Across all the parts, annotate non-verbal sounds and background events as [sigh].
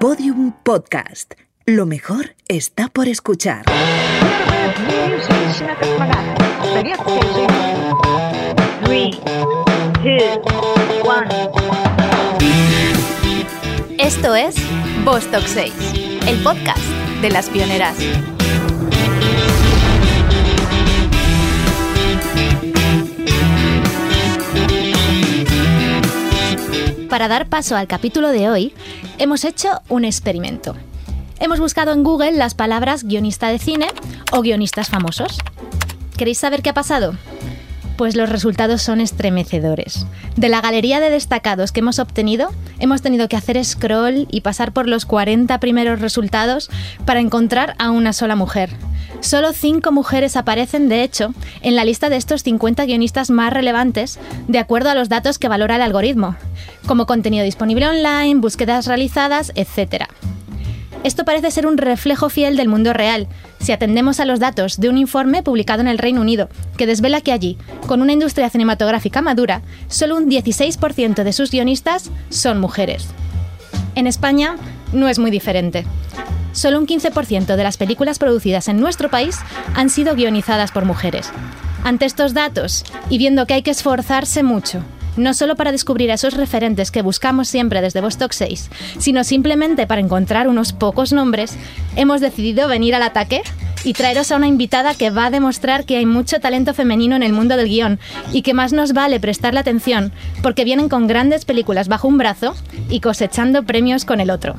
Podium Podcast. Lo mejor está por escuchar. Esto es Vostok 6, el podcast de las pioneras. Para dar paso al capítulo de hoy, hemos hecho un experimento. Hemos buscado en Google las palabras guionista de cine o guionistas famosos. ¿Queréis saber qué ha pasado? Pues los resultados son estremecedores. De la galería de destacados que hemos obtenido, hemos tenido que hacer scroll y pasar por los 40 primeros resultados para encontrar a una sola mujer. Solo 5 mujeres aparecen, de hecho, en la lista de estos 50 guionistas más relevantes, de acuerdo a los datos que valora el algoritmo, como contenido disponible online, búsquedas realizadas, etc. Esto parece ser un reflejo fiel del mundo real, si atendemos a los datos de un informe publicado en el Reino Unido, que desvela que allí, con una industria cinematográfica madura, solo un 16% de sus guionistas son mujeres. En España no es muy diferente. Solo un 15% de las películas producidas en nuestro país han sido guionizadas por mujeres. Ante estos datos, y viendo que hay que esforzarse mucho no solo para descubrir a esos referentes que buscamos siempre desde Vostok 6, sino simplemente para encontrar unos pocos nombres, hemos decidido venir al ataque y traeros a una invitada que va a demostrar que hay mucho talento femenino en el mundo del guion y que más nos vale prestarle atención porque vienen con grandes películas bajo un brazo y cosechando premios con el otro.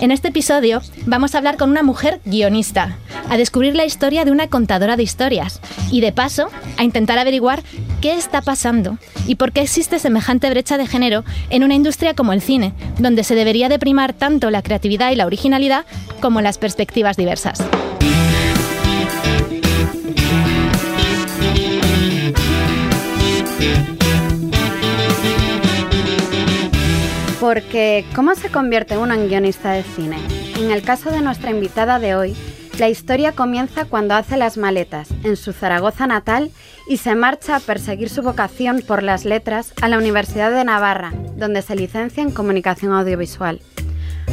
En este episodio vamos a hablar con una mujer guionista, a descubrir la historia de una contadora de historias y de paso a intentar averiguar qué está pasando y por qué existe semejante brecha de género en una industria como el cine, donde se debería de primar tanto la creatividad y la originalidad como las perspectivas diversas. Porque, ¿cómo se convierte uno en guionista de cine? En el caso de nuestra invitada de hoy, la historia comienza cuando hace las maletas en su Zaragoza natal y se marcha a perseguir su vocación por las letras a la Universidad de Navarra, donde se licencia en comunicación audiovisual.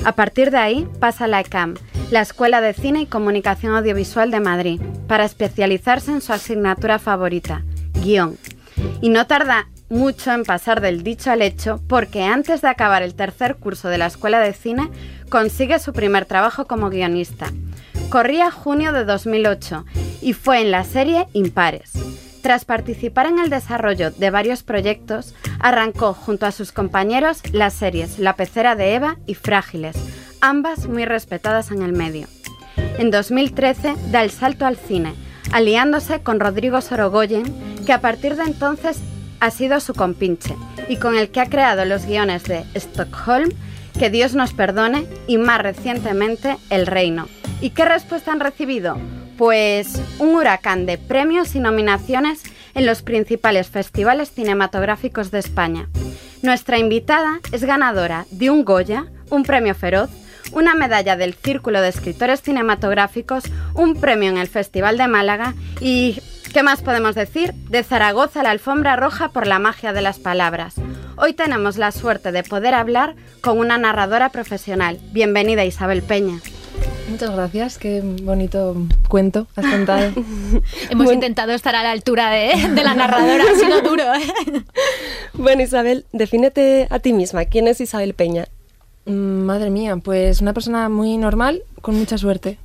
A partir de ahí pasa a la ECAM, la Escuela de Cine y Comunicación Audiovisual de Madrid, para especializarse en su asignatura favorita, guion. Y no tarda mucho en pasar del dicho al hecho porque antes de acabar el tercer curso de la Escuela de Cine consigue su primer trabajo como guionista. Corría junio de 2008 y fue en la serie Impares. Tras participar en el desarrollo de varios proyectos, arrancó junto a sus compañeros las series La pecera de Eva y Frágiles, ambas muy respetadas en el medio. En 2013 da el salto al cine, aliándose con Rodrigo Sorogoyen, que a partir de entonces ha sido su compinche y con el que ha creado los guiones de Stockholm, Que Dios nos perdone y más recientemente El Reino. ¿Y qué respuesta han recibido? Pues un huracán de premios y nominaciones en los principales festivales cinematográficos de España. Nuestra invitada es ganadora de un Goya, un premio Feroz, una medalla del Círculo de Escritores Cinematográficos, un premio en el Festival de Málaga y ¿Qué más podemos decir? De Zaragoza la alfombra roja por la magia de las palabras. Hoy tenemos la suerte de poder hablar con una narradora profesional. Bienvenida Isabel Peña. Muchas gracias, qué bonito cuento has contado. [laughs] Hemos intentado estar a la altura de, la narradora, ha [laughs] sido duro. ¿eh? bueno, Isabel, defínete a ti misma. ¿Quién es Isabel Peña? Mm, madre mía, pues una persona muy normal, con mucha suerte.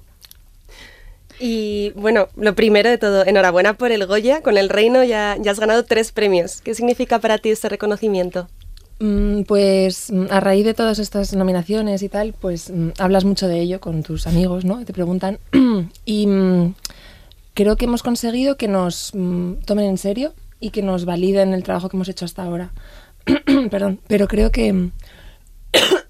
Y bueno, lo primero de todo, enhorabuena por el Goya. Con el Reino ya, ya has ganado tres premios. ¿Qué significa para ti este reconocimiento? Mm, pues mm, a raíz de todas estas nominaciones y tal, pues mm, hablas mucho de ello con tus amigos, ¿no? Te preguntan. [clears throat] y creo que hemos conseguido que nos tomen en serio y que nos validen el trabajo que hemos hecho hasta ahora. [clears throat] Perdón, pero creo que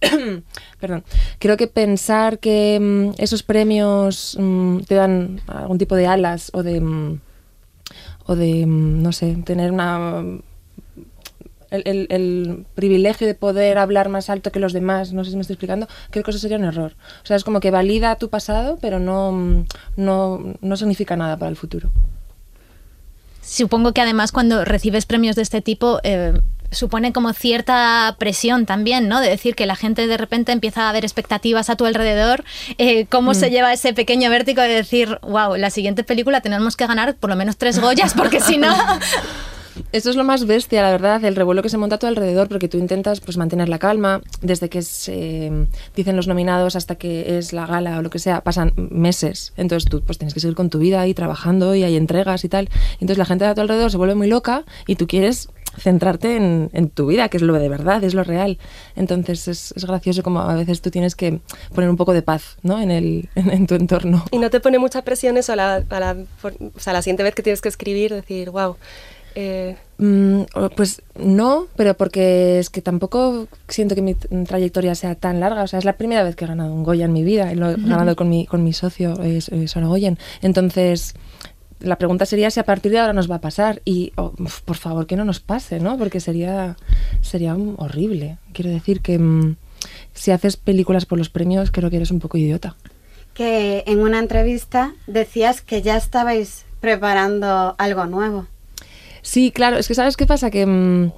[coughs] Perdón. Creo que pensar que mm, esos premios mm, te dan algún tipo de alas o de. Mm, o de. no sé, tener una. El, privilegio de poder hablar más alto que los demás, no sé si me estoy explicando, creo que eso sería un error. O sea, es como que valida tu pasado, pero no, no, no significa nada para el futuro. Supongo que además cuando recibes premios de este tipo, eh, supone como cierta presión también, ¿no? De decir que la gente de repente empieza a ver expectativas a tu alrededor. Eh, ¿Cómo se mm. lleva ese pequeño vértigo de decir, wow, la siguiente película tenemos que ganar por lo menos tres [laughs] Goyas, porque si no. Eso es lo más bestia, la verdad, el revuelo que se monta a tu alrededor, porque tú intentas pues, mantener la calma, desde que se dicen los nominados hasta que es la gala o lo que sea, pasan meses. Entonces tú pues tienes que seguir con tu vida ahí trabajando y hay entregas y tal. Entonces la gente de a tu alrededor se vuelve muy loca y tú quieres centrarte en, tu vida, que es lo de verdad, es lo real. Entonces es, gracioso como a veces tú tienes que poner un poco de paz ¿no? en, el, en, tu entorno. Y no te pone mucha presión eso a la, a la, o sea, la siguiente vez que tienes que escribir, decir, wow, eh, mm, pues no, pero porque es que tampoco siento que mi trayectoria sea tan larga. O sea, es la primera vez que he ganado un Goya en mi vida y lo he ganado con mi, con mi socio, Sora Goyen. Entonces, la pregunta sería si a partir de ahora nos va a pasar. Y oh, por favor, que no nos pase, ¿no? Porque sería, sería horrible. Quiero decir que mm, si haces películas por los premios, creo que eres un poco idiota. Que en una entrevista decías que ya estabais preparando algo nuevo. Sí, claro, es que sabes qué pasa, que, mm,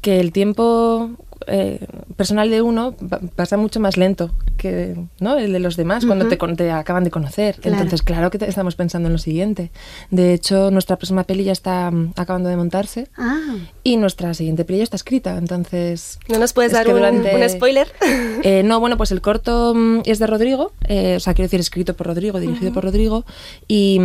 que el tiempo eh, personal de uno pasa mucho más lento que ¿no? el de los demás cuando te, acaban de conocer. Entonces, claro que estamos pensando en lo siguiente. De hecho, nuestra próxima peli ya está mm, acabando de montarse ah. y nuestra siguiente peli ya está escrita. Entonces, ¿no nos puedes dar un, spoiler? [laughs] Eh, no, bueno, pues el corto mm, es de Rodrigo, eh, o sea, quiero decir, escrito por Rodrigo, dirigido por Rodrigo, y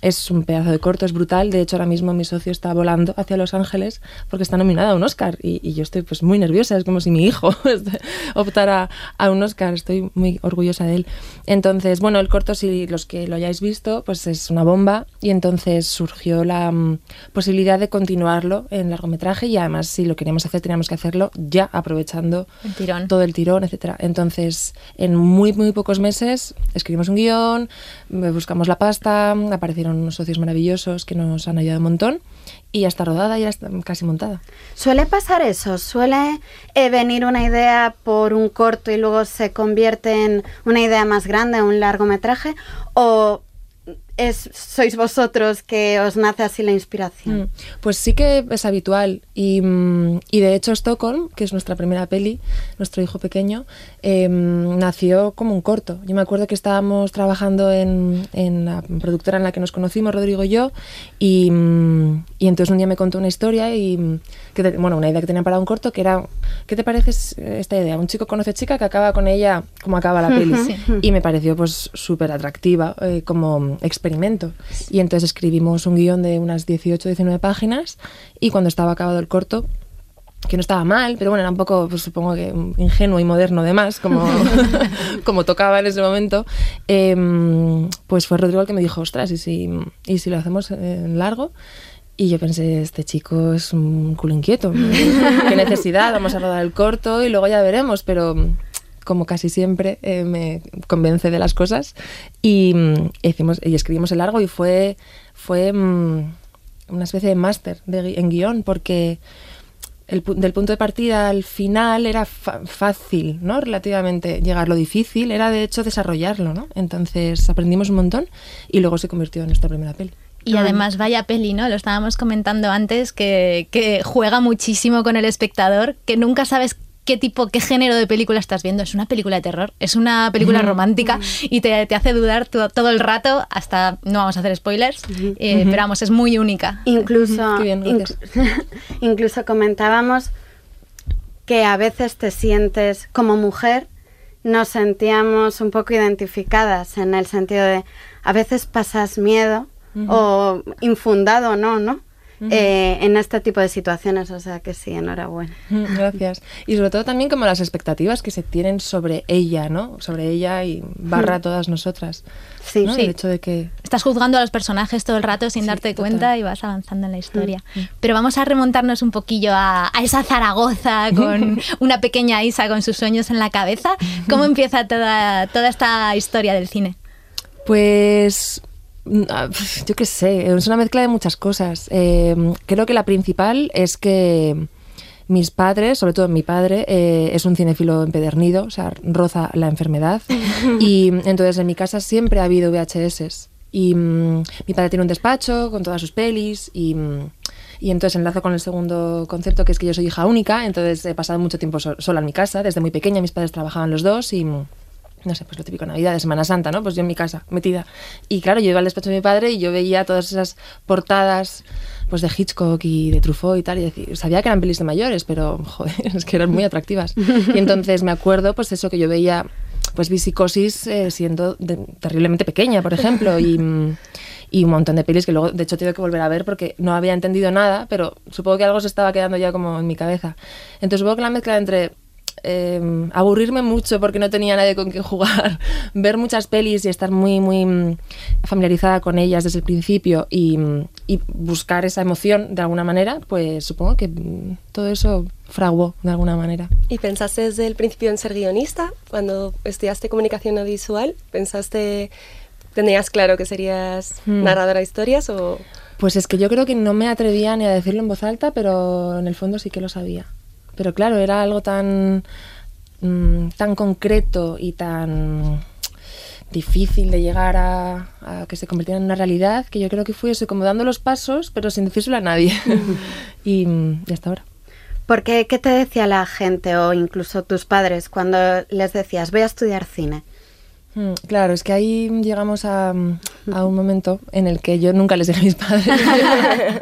es un pedazo de corto, es brutal. De hecho, ahora mismo mi socio está volando hacia Los Ángeles porque está nominada a un Oscar y, y yo estoy pues muy nerviosa es como si mi hijo [laughs] optara a un Oscar, estoy muy orgullosa de él. Entonces, bueno, el corto, si los que lo hayáis visto, pues es una bomba y entonces surgió la mm, posibilidad de continuarlo en largometraje y además si lo queríamos hacer teníamos que hacerlo ya aprovechando todo el tirón, etcétera. Entonces, en muy, muy pocos meses escribimos un guion, buscamos la pasta, aparecieron unos socios maravillosos que nos han ayudado un montón y ya está rodada, ya está casi montada. ¿Suele pasar eso? ¿Suele eh, venir una idea por un corto y luego se convierte en una idea más grande, un largometraje? ¿O es, sois vosotros que os nace así la inspiración? Mm, pues sí que es habitual y, mm, y, de hecho Stockholm, que es nuestra primera peli, nuestro hijo pequeño, em, nació como un corto. Yo me acuerdo que estábamos trabajando en, en, la productora en la que nos conocimos, Rodrigo y yo, y, mm, y entonces un día me contó una historia y que bueno, una idea que tenía para un corto que era, ¿qué te parece esta idea? Un chico conoce chica que acaba con ella como acaba la peli. Y me pareció pues súper atractiva eh, como experimento. Y entonces escribimos un guion de unas 18, 19 páginas y cuando estaba acabado el corto, que no estaba mal, pero bueno, era un poco, pues, supongo que ingenuo y moderno además, como, [laughs] como tocaba en ese momento, em, pues fue Rodrigo el que me dijo, ostras, ¿y si, y si lo hacemos en largo? Y yo pensé, este chico es un culo inquieto, qué necesidad, vamos a rodar el corto y luego ya veremos, pero como casi siempre, eh, me convence de las cosas y, mm, hicimos, y escribimos el largo y fue, fue mm, una especie de máster en guion porque el, del punto de partida al final era fácil, ¿no? Relativamente llegar. Lo difícil era, de hecho, desarrollarlo, ¿no? Entonces aprendimos un montón y luego se convirtió en nuestra primera peli. Y además, vaya peli, ¿no? Lo estábamos comentando antes, que, que juega muchísimo con el espectador, que nunca sabes qué tipo, qué género de película estás viendo. Es una película de terror, es una película romántica y te, te hace dudar todo, el rato, hasta, no vamos a hacer spoilers, eh, pero vamos, es muy única. Incluso, [laughs] incluso comentábamos que a veces te sientes como mujer, nos sentíamos un poco identificadas en el sentido de a veces pasas miedo o infundado no, ¿no? Eh, en este tipo de situaciones. O sea que sí, enhorabuena. [laughs] Gracias. Y sobre todo también como las expectativas que se tienen sobre ella, ¿no? Sobre ella y barra a todas nosotras. Sí, sí. El hecho de que... Estás juzgando a los personajes todo el rato sin darte cuenta y vas avanzando en la historia. Pero vamos a remontarnos un poquillo a, esa Zaragoza con [laughs] una pequeña Isa con sus sueños en la cabeza. ¿Cómo empieza toda, toda esta historia del cine? Pues yo qué sé, es una mezcla de muchas cosas. Eh, creo que la principal es que mis padres, sobre todo mi padre, eh, es un cinéfilo empedernido, o sea, roza la enfermedad. [laughs] y entonces en mi casa siempre ha habido VHS. Y mm, mi padre tiene un despacho con todas sus pelis y, mm, Y entonces enlazo con el segundo concepto, que es que yo soy hija única, entonces he pasado mucho tiempo sola en mi casa, desde muy pequeña mis padres trabajaban los dos y no sé, pues lo típico, Navidad, de Semana Santa, ¿no? Pues yo en mi casa, metida. Y claro, yo iba al despacho de mi padre y yo veía todas esas portadas pues de Hitchcock y de Truffaut y tal, y decía, sabía que eran pelis de mayores, pero, joder, [laughs] es que eran muy atractivas. Y entonces me acuerdo, pues eso, que yo veía, pues vi psicosis eh, siendo terriblemente pequeña, por ejemplo, y y un montón de pelis que luego, de hecho, tengo que volver a ver porque no había entendido nada, pero supongo que algo se estaba quedando ya como en mi cabeza. Entonces supongo que la mezcla entre em, aburrirme mucho porque no tenía nadie con quien jugar, [laughs] ver muchas pelis y estar muy, muy mm, familiarizada con ellas desde el principio y, y, buscar esa emoción de alguna manera, pues supongo que mm, todo eso fraguó de alguna manera. ¿Y pensaste desde el principio en ser guionista? Cuando estudiaste comunicación audiovisual, ¿pensaste ¿Tenías claro que serías hmm. narradora de historias o...? Pues es que yo creo que no me atrevía ni a decirlo en voz alta, pero en el fondo sí que lo sabía. Pero claro, era algo tan, mm, tan concreto y tan difícil de llegar a, que se convirtiera en una realidad que yo creo que fui eso, como dando los pasos, pero sin decírselo a nadie. [laughs] [laughs] y, mm, y hasta ahora. ¿Por qué? ¿Qué te decía la gente o incluso tus padres cuando les decías voy a estudiar cine? Mm, claro, es que ahí llegamos a, a, un momento en el que yo nunca les dije a mis padres [laughs]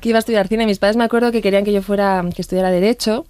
que iba a estudiar cine. Mis padres me acuerdo que querían que yo fuera, que estudiara Derecho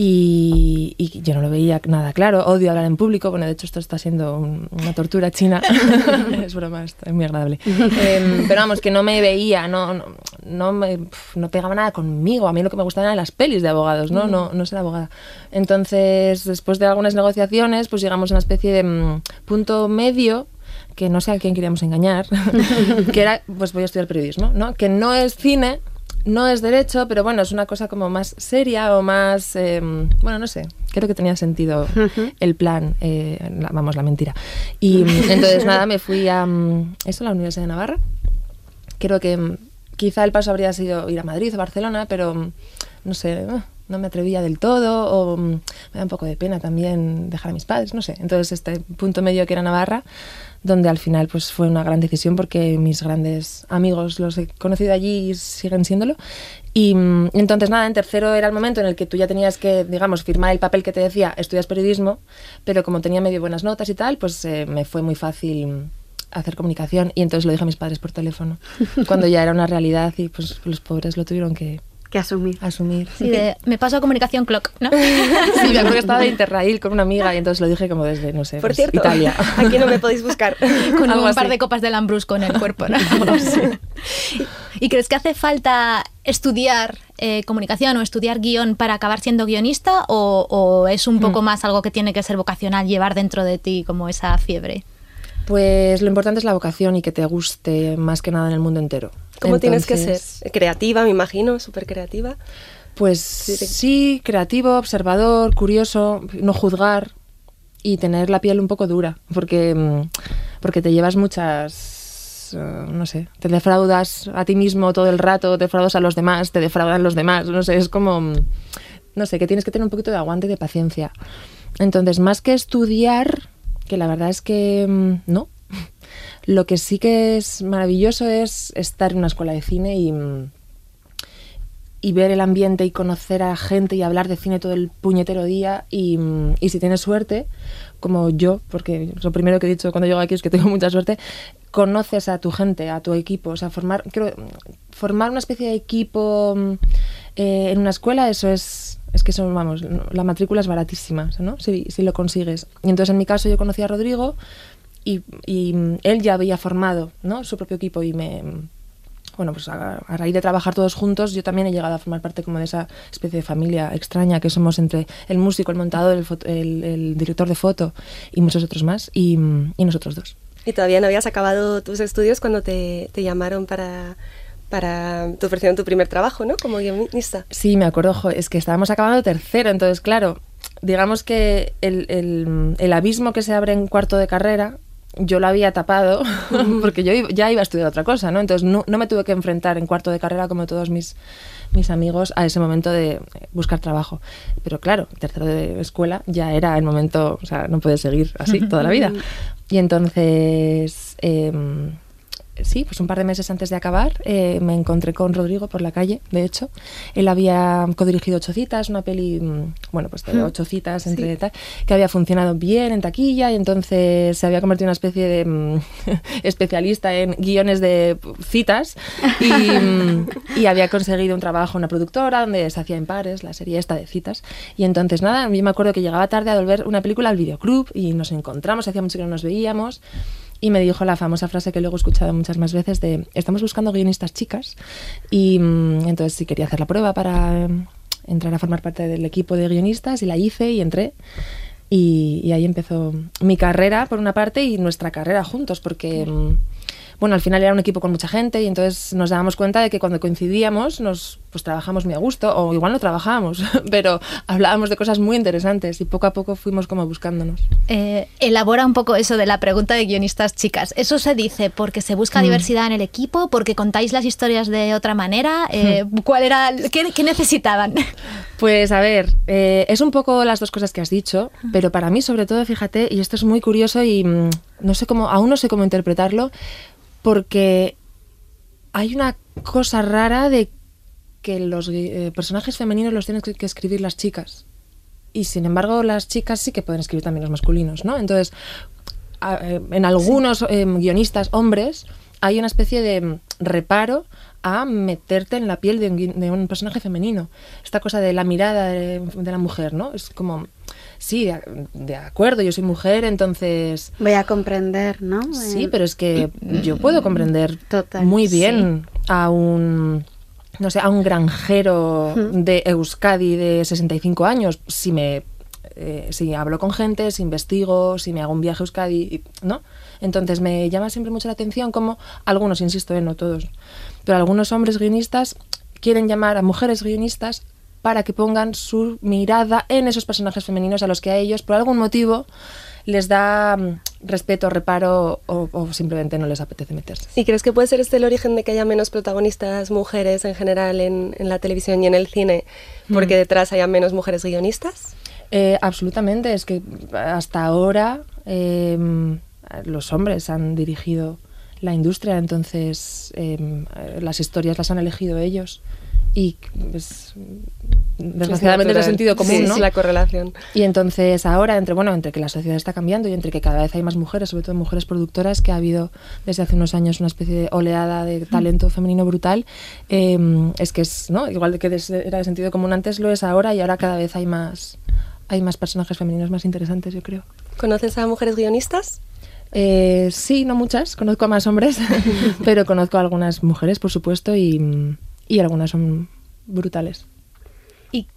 y, yo no lo veía nada claro. Odio hablar en público. Bueno, de hecho, esto está siendo una tortura china. [laughs] es broma, es muy agradable. [laughs] Em, pero vamos, que no me veía, no, no, no, me, no pegaba nada conmigo. A mí lo que me gustaban eran las pelis de abogados, ¿no? No, no ser abogada. Entonces, después de algunas negociaciones, pues llegamos a una especie de mm, punto medio que no sé a quién queríamos engañar, [laughs] que era, pues voy a estudiar periodismo, ¿no? Que no es cine, no es derecho, pero bueno, es una cosa como más seria o más, em, bueno, no sé, creo que tenía sentido el plan, eh, vamos, la mentira. Y [laughs] entonces nada, me fui a, mm, eso, a la Universidad de Navarra. Creo que quizá el paso habría sido ir a Madrid o Barcelona, pero no sé, ah, no me atrevía del todo o me da un poco de pena también dejar a mis padres, no sé. Entonces este punto medio que era Navarra donde al final pues fue una gran decisión porque mis grandes amigos los he conocido allí y siguen siéndolo. Y mm, entonces nada, en tercero era el momento en el que tú ya tenías que, digamos, firmar el papel que te decía, estudias periodismo, pero como tenía medio buenas notas y tal, pues eh, me fue muy fácil hacer comunicación y entonces lo dije a mis padres por teléfono, [laughs] cuando ya era una realidad y pues los pobres lo tuvieron que, que asumir. Asumir. Sí, de, me paso a comunicación clock, ¿no? [laughs] sí, me acuerdo que estaba de [laughs] Interrail con una amiga y entonces lo dije como desde, no sé, Por pues, cierto, Italia. [laughs] Aquí no me podéis buscar. con un par de copas de lambrusco en el cuerpo, ¿no? ¿Y crees que hace falta estudiar eh, comunicación o estudiar guion para acabar siendo guionista o, o es un poco mm. más algo que tiene que ser vocacional, llevar dentro de ti como esa fiebre? Pues lo importante es la vocación y que te guste más que nada en el mundo entero. ¿Cómo tienes que ser? Creativa, me imagino, súper creativa. Pues sí, creativo, observador, curioso, no juzgar y tener la piel un poco dura, porque, mm, porque te llevas muchas, eh, no sé, te defraudas a ti mismo todo el rato, te defraudas a los demás, te defraudan los demás, no sé, es como, mm, no sé, que tienes que tener un poquito de aguante y de paciencia. Entonces, más que estudiar, que la verdad es que mm, no. Lo que sí que es maravilloso es estar en una escuela de cine y, mm, y ver el ambiente y conocer a gente y hablar de cine todo el puñetero día y, mm, y, si tienes suerte, como yo, porque lo primero que he dicho cuando llego aquí es que tengo mucha suerte, conoces a tu gente, a tu equipo, o sea, formar, creo, formar una especie de equipo eh, en una escuela, eso es es que son, vamos, la matrícula es baratísima, ¿no? Si, si, lo consigues. Y entonces en mi caso yo conocí a Rodrigo y, y él ya había formado ¿no? su propio equipo y me... Bueno, pues a, raíz de trabajar todos juntos, yo también he llegado a formar parte como de esa especie de familia extraña que somos entre el músico, el montador, el, el, director de foto y muchos otros más, y, y nosotros dos. ¿Y todavía no habías acabado tus estudios cuando te, te llamaron para para tu ofrecieron tu primer trabajo, ¿no? Como guionista. Sí, me acuerdo, es que estábamos acabando tercero, entonces claro, digamos que el, el, el, abismo que se abre en cuarto de carrera yo lo había tapado [laughs] porque yo ya iba a estudiar otra cosa, ¿no? Entonces no, no, me tuve que enfrentar en cuarto de carrera como todos mis, mis amigos a ese momento de buscar trabajo. Pero claro, tercero de escuela ya era el momento, o sea, no puedes seguir así toda la vida. [laughs] Y entonces... Eh, sí, pues un par de meses antes de acabar, eh, me encontré con Rodrigo por la calle, de hecho. Él había codirigido Ocho Citas, una peli, mm, bueno, pues de ocho citas entre tal, que había funcionado bien en taquilla y entonces se había convertido en una especie de mm, [laughs] especialista en guiones de citas y, mm, y había conseguido un trabajo en una productora donde se hacía en pares la serie esta de citas. Y entonces, nada, yo me acuerdo que llegaba tarde a volver una película al videoclub y nos encontramos, hacía mucho que no nos veíamos y me dijo la famosa frase que luego he escuchado muchas más veces de estamos buscando guionistas chicas y mm, entonces sí quería hacer la prueba para mm, entrar a formar parte del equipo de guionistas y la hice y entré. Y, y ahí empezó mi carrera por una parte y nuestra carrera juntos porque mm, bueno, al final era un equipo con mucha gente y entonces nos dábamos cuenta de que cuando coincidíamos nos pues trabajamos muy a gusto o igual no trabajábamos, [laughs] pero hablábamos de cosas muy interesantes y poco a poco fuimos como buscándonos. Eh, elabora un poco eso de la pregunta de guionistas chicas. ¿Eso se dice porque se busca Mm. diversidad en el equipo, porque contáis las historias de otra manera? Eh, [laughs] ¿Cuál era, qué, qué necesitaban? Pues a ver, eh, es un poco las dos cosas que has dicho, pero para mí sobre todo, fíjate, y esto es muy curioso y mm, no sé cómo, aún no sé cómo interpretarlo, porque hay una cosa rara de que los eh, personajes femeninos los tienen que, escribir las chicas. Y sin embargo, las chicas sí que pueden escribir también los masculinos, ¿no? Entonces, a- eh, en algunos eh, guionistas hombres hay una especie de mm, reparo a meterte en la piel de un, de un personaje femenino. Esta cosa de la mirada de, de la mujer, ¿no? Es como, sí, de, de acuerdo, yo soy mujer, entonces... Voy a comprender, ¿no? Sí, pero es que yo puedo comprender Total, muy bien a un no sé, a un granjero de Euskadi de 65 años si me eh, si hablo con gente, si investigo, si me hago un viaje a Euskadi, ¿no? Entonces me llama siempre mucho la atención como algunos, insisto, eh, no todos, pero algunos hombres guionistas quieren llamar a mujeres guionistas para que pongan su mirada en esos personajes femeninos a los que a ellos, por algún motivo, les da mm, respeto, reparo o, o simplemente no les apetece meterse. ¿Y crees que puede ser este el origen de que haya menos protagonistas mujeres en general en, en la televisión y en el cine? Porque detrás haya menos mujeres guionistas. Eh, absolutamente, es que hasta ahora eh, los hombres han dirigido la industria, entonces eh, las historias las han elegido ellos y pues, desgraciadamente es natural. sentido común, Sí, ¿no? sí, la correlación. Y entonces ahora, entre bueno, entre que la sociedad está cambiando y entre que cada vez hay más mujeres, sobre todo mujeres productoras, que ha habido desde hace unos años una especie de oleada de talento femenino brutal, eh, es que es, ¿no? Igual que era de sentido común antes, lo es ahora y ahora cada vez hay más, hay más personajes femeninos más interesantes, yo creo. ¿Conoces a mujeres guionistas? Eh, sí, no muchas, conozco a más hombres, [laughs] pero conozco a algunas mujeres, por supuesto, y, y algunas son brutales. Y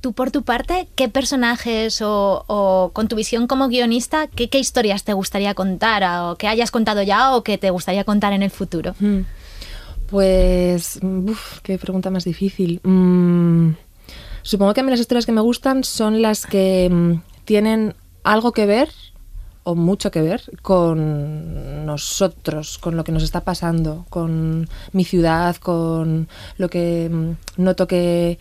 tú, por tu parte, ¿qué personajes o, o con tu visión como guionista, qué, qué historias te gustaría contar o que hayas contado ya o que te gustaría contar en el futuro? Mm. Pues, uf, qué pregunta más difícil. Mm, supongo que a mí las historias que me gustan son las que mm, tienen algo que ver o mucho que ver con nosotros, con lo que nos está pasando, con mi ciudad, con lo que mm, noto que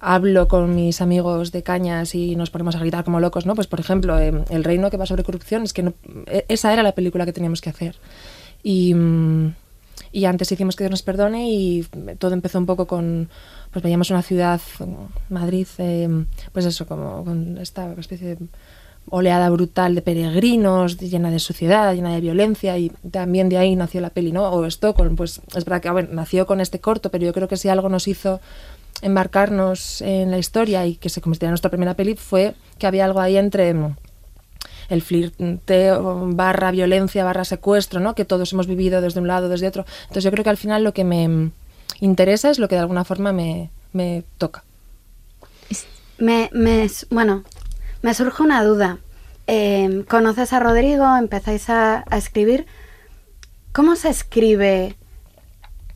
hablo con mis amigos de cañas y nos ponemos a gritar como locos, ¿no? Pues por ejemplo, em, El reino que va sobre corrupción, es que no- e- esa era la película que teníamos que hacer. Y, mm, y antes hicimos que Dios nos perdone y todo empezó un poco con, pues veíamos una ciudad, Madrid, em, pues eso, como con esta especie de oleada brutal de peregrinos, llena de suciedad, llena de violencia y también de ahí nació la peli, ¿no? O Stockholm, pues es verdad que ver, nació con este corto, pero yo creo que si algo nos hizo embarcarnos en la historia y que se convirtiera en nuestra primera peli fue que había algo ahí entre mm, el flirteo barra violencia barra secuestro, ¿no? Que todos hemos vivido desde un lado, desde otro. Entonces yo creo que al final lo que me mm, interesa es lo que de alguna forma me, me toca. Me, me bueno, me surge una duda. Eh, ¿Conoces a Rodrigo? ¿Empezáis a, a escribir? ¿Cómo se escribe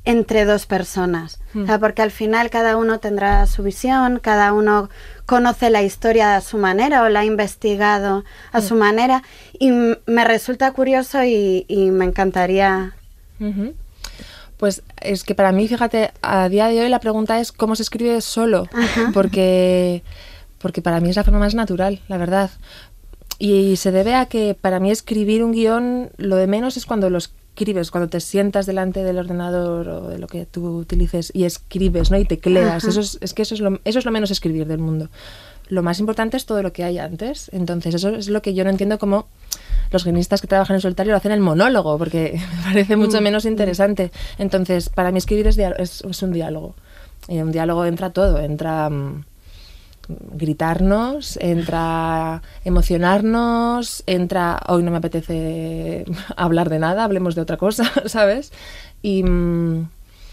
entre dos personas? O sea, porque al final cada uno tendrá su visión, cada uno conoce la historia a su manera o la ha investigado a su manera. Y me resulta curioso y, y me encantaría... Pues es que para mí, fíjate, a día de hoy la pregunta es cómo se escribe solo, porque, porque para mí es la forma más natural, la verdad. Y se debe a que para mí escribir un guion, lo de menos es cuando lo escribes, cuando te sientas delante del ordenador o de lo que tú utilices y escribes, ¿no? Y tecleas, eso es, es que eso es, lo, eso es lo menos escribir del mundo. Lo más importante es todo lo que hay antes. Entonces, eso es lo que yo no entiendo como los guionistas que trabajan en solitario lo hacen el monólogo, porque [laughs] me parece mucho mm, menos mm. interesante. Entonces, para mí escribir es, es, un diálogo. Y en un diálogo entra todo, entra mm, gritarnos, entra emocionarnos, entra hoy no me apetece [laughs] hablar de nada, hablemos de otra cosa, [laughs] ¿sabes? Y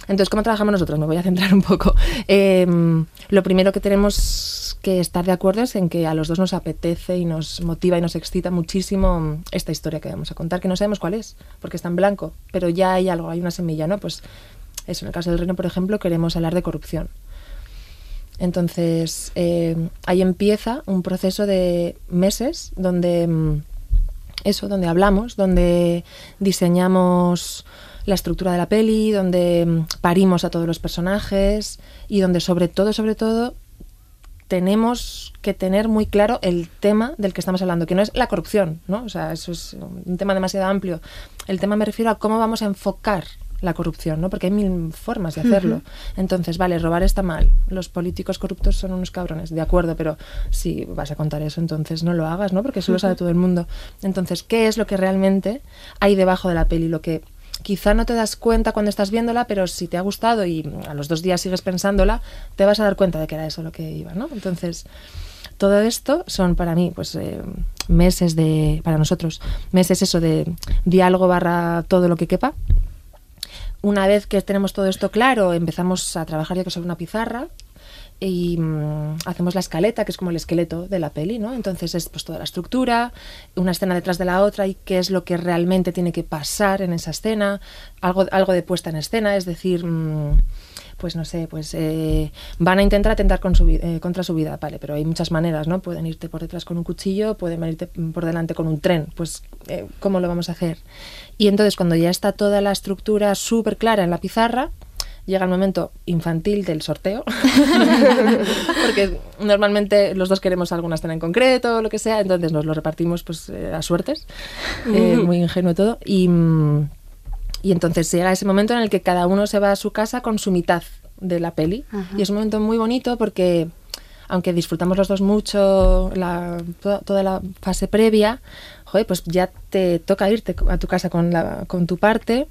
entonces, ¿cómo trabajamos nosotros? Me voy a centrar un poco. Em, lo primero que tenemos que estar de acuerdo es en que a los dos nos apetece y nos motiva y nos excita muchísimo esta historia que vamos a contar, que no sabemos cuál es, porque está en blanco, pero ya hay algo, hay una semilla, ¿no? Pues eso, en el caso del reino, por ejemplo, queremos hablar de corrupción. Entonces, em, ahí empieza un proceso de meses donde em, eso, donde hablamos, donde diseñamos la estructura de la peli, donde mm, parimos a todos los personajes y donde sobre todo, sobre todo, tenemos que tener muy claro el tema del que estamos hablando, que no es la corrupción, ¿no? O sea, eso es un tema demasiado amplio. El tema me refiero a cómo vamos a enfocar la corrupción, ¿no? Porque hay mil formas de hacerlo. Entonces, vale, robar está mal. Los políticos corruptos son unos cabrones, de acuerdo, pero si vas a contar eso, entonces no lo hagas, ¿no? Porque eso lo sabe todo el mundo. Entonces, ¿qué es lo que realmente hay debajo de la peli? Lo que quizá no te das cuenta cuando estás viéndola, pero si te ha gustado y a los dos días sigues pensándola, te vas a dar cuenta de que era eso lo que iba, ¿no? Entonces, todo esto son para mí, pues, eh, meses de, para nosotros, meses eso de diálogo barra todo lo que quepa. Una vez que tenemos todo esto claro, empezamos a trabajar ya sobre una pizarra y mm, hacemos la escaleta, que es como el esqueleto de la peli, ¿no? Entonces es pues toda la estructura, una escena detrás de la otra y qué es lo que realmente tiene que pasar en esa escena, algo, algo de puesta en escena, es decir, mm, pues no sé, pues eh, van a intentar atentar con su, eh, contra su vida, vale, pero hay muchas maneras, ¿no? Pueden irte por detrás con un cuchillo, pueden irte por delante con un tren, pues eh, ¿cómo lo vamos a hacer? Y entonces cuando ya está toda la estructura súper clara en la pizarra, llega el momento infantil del sorteo, [laughs] porque normalmente los dos queremos alguna escena en concreto, o lo que sea, entonces nos lo repartimos pues a suertes, muy ingenuo todo, y, y, entonces llega ese momento en el que cada uno se va a su casa con su mitad de la peli, y es un momento muy bonito porque aunque disfrutamos los dos mucho la, toda, la fase previa, joder, pues ya te toca irte a tu casa con, la, con tu parte.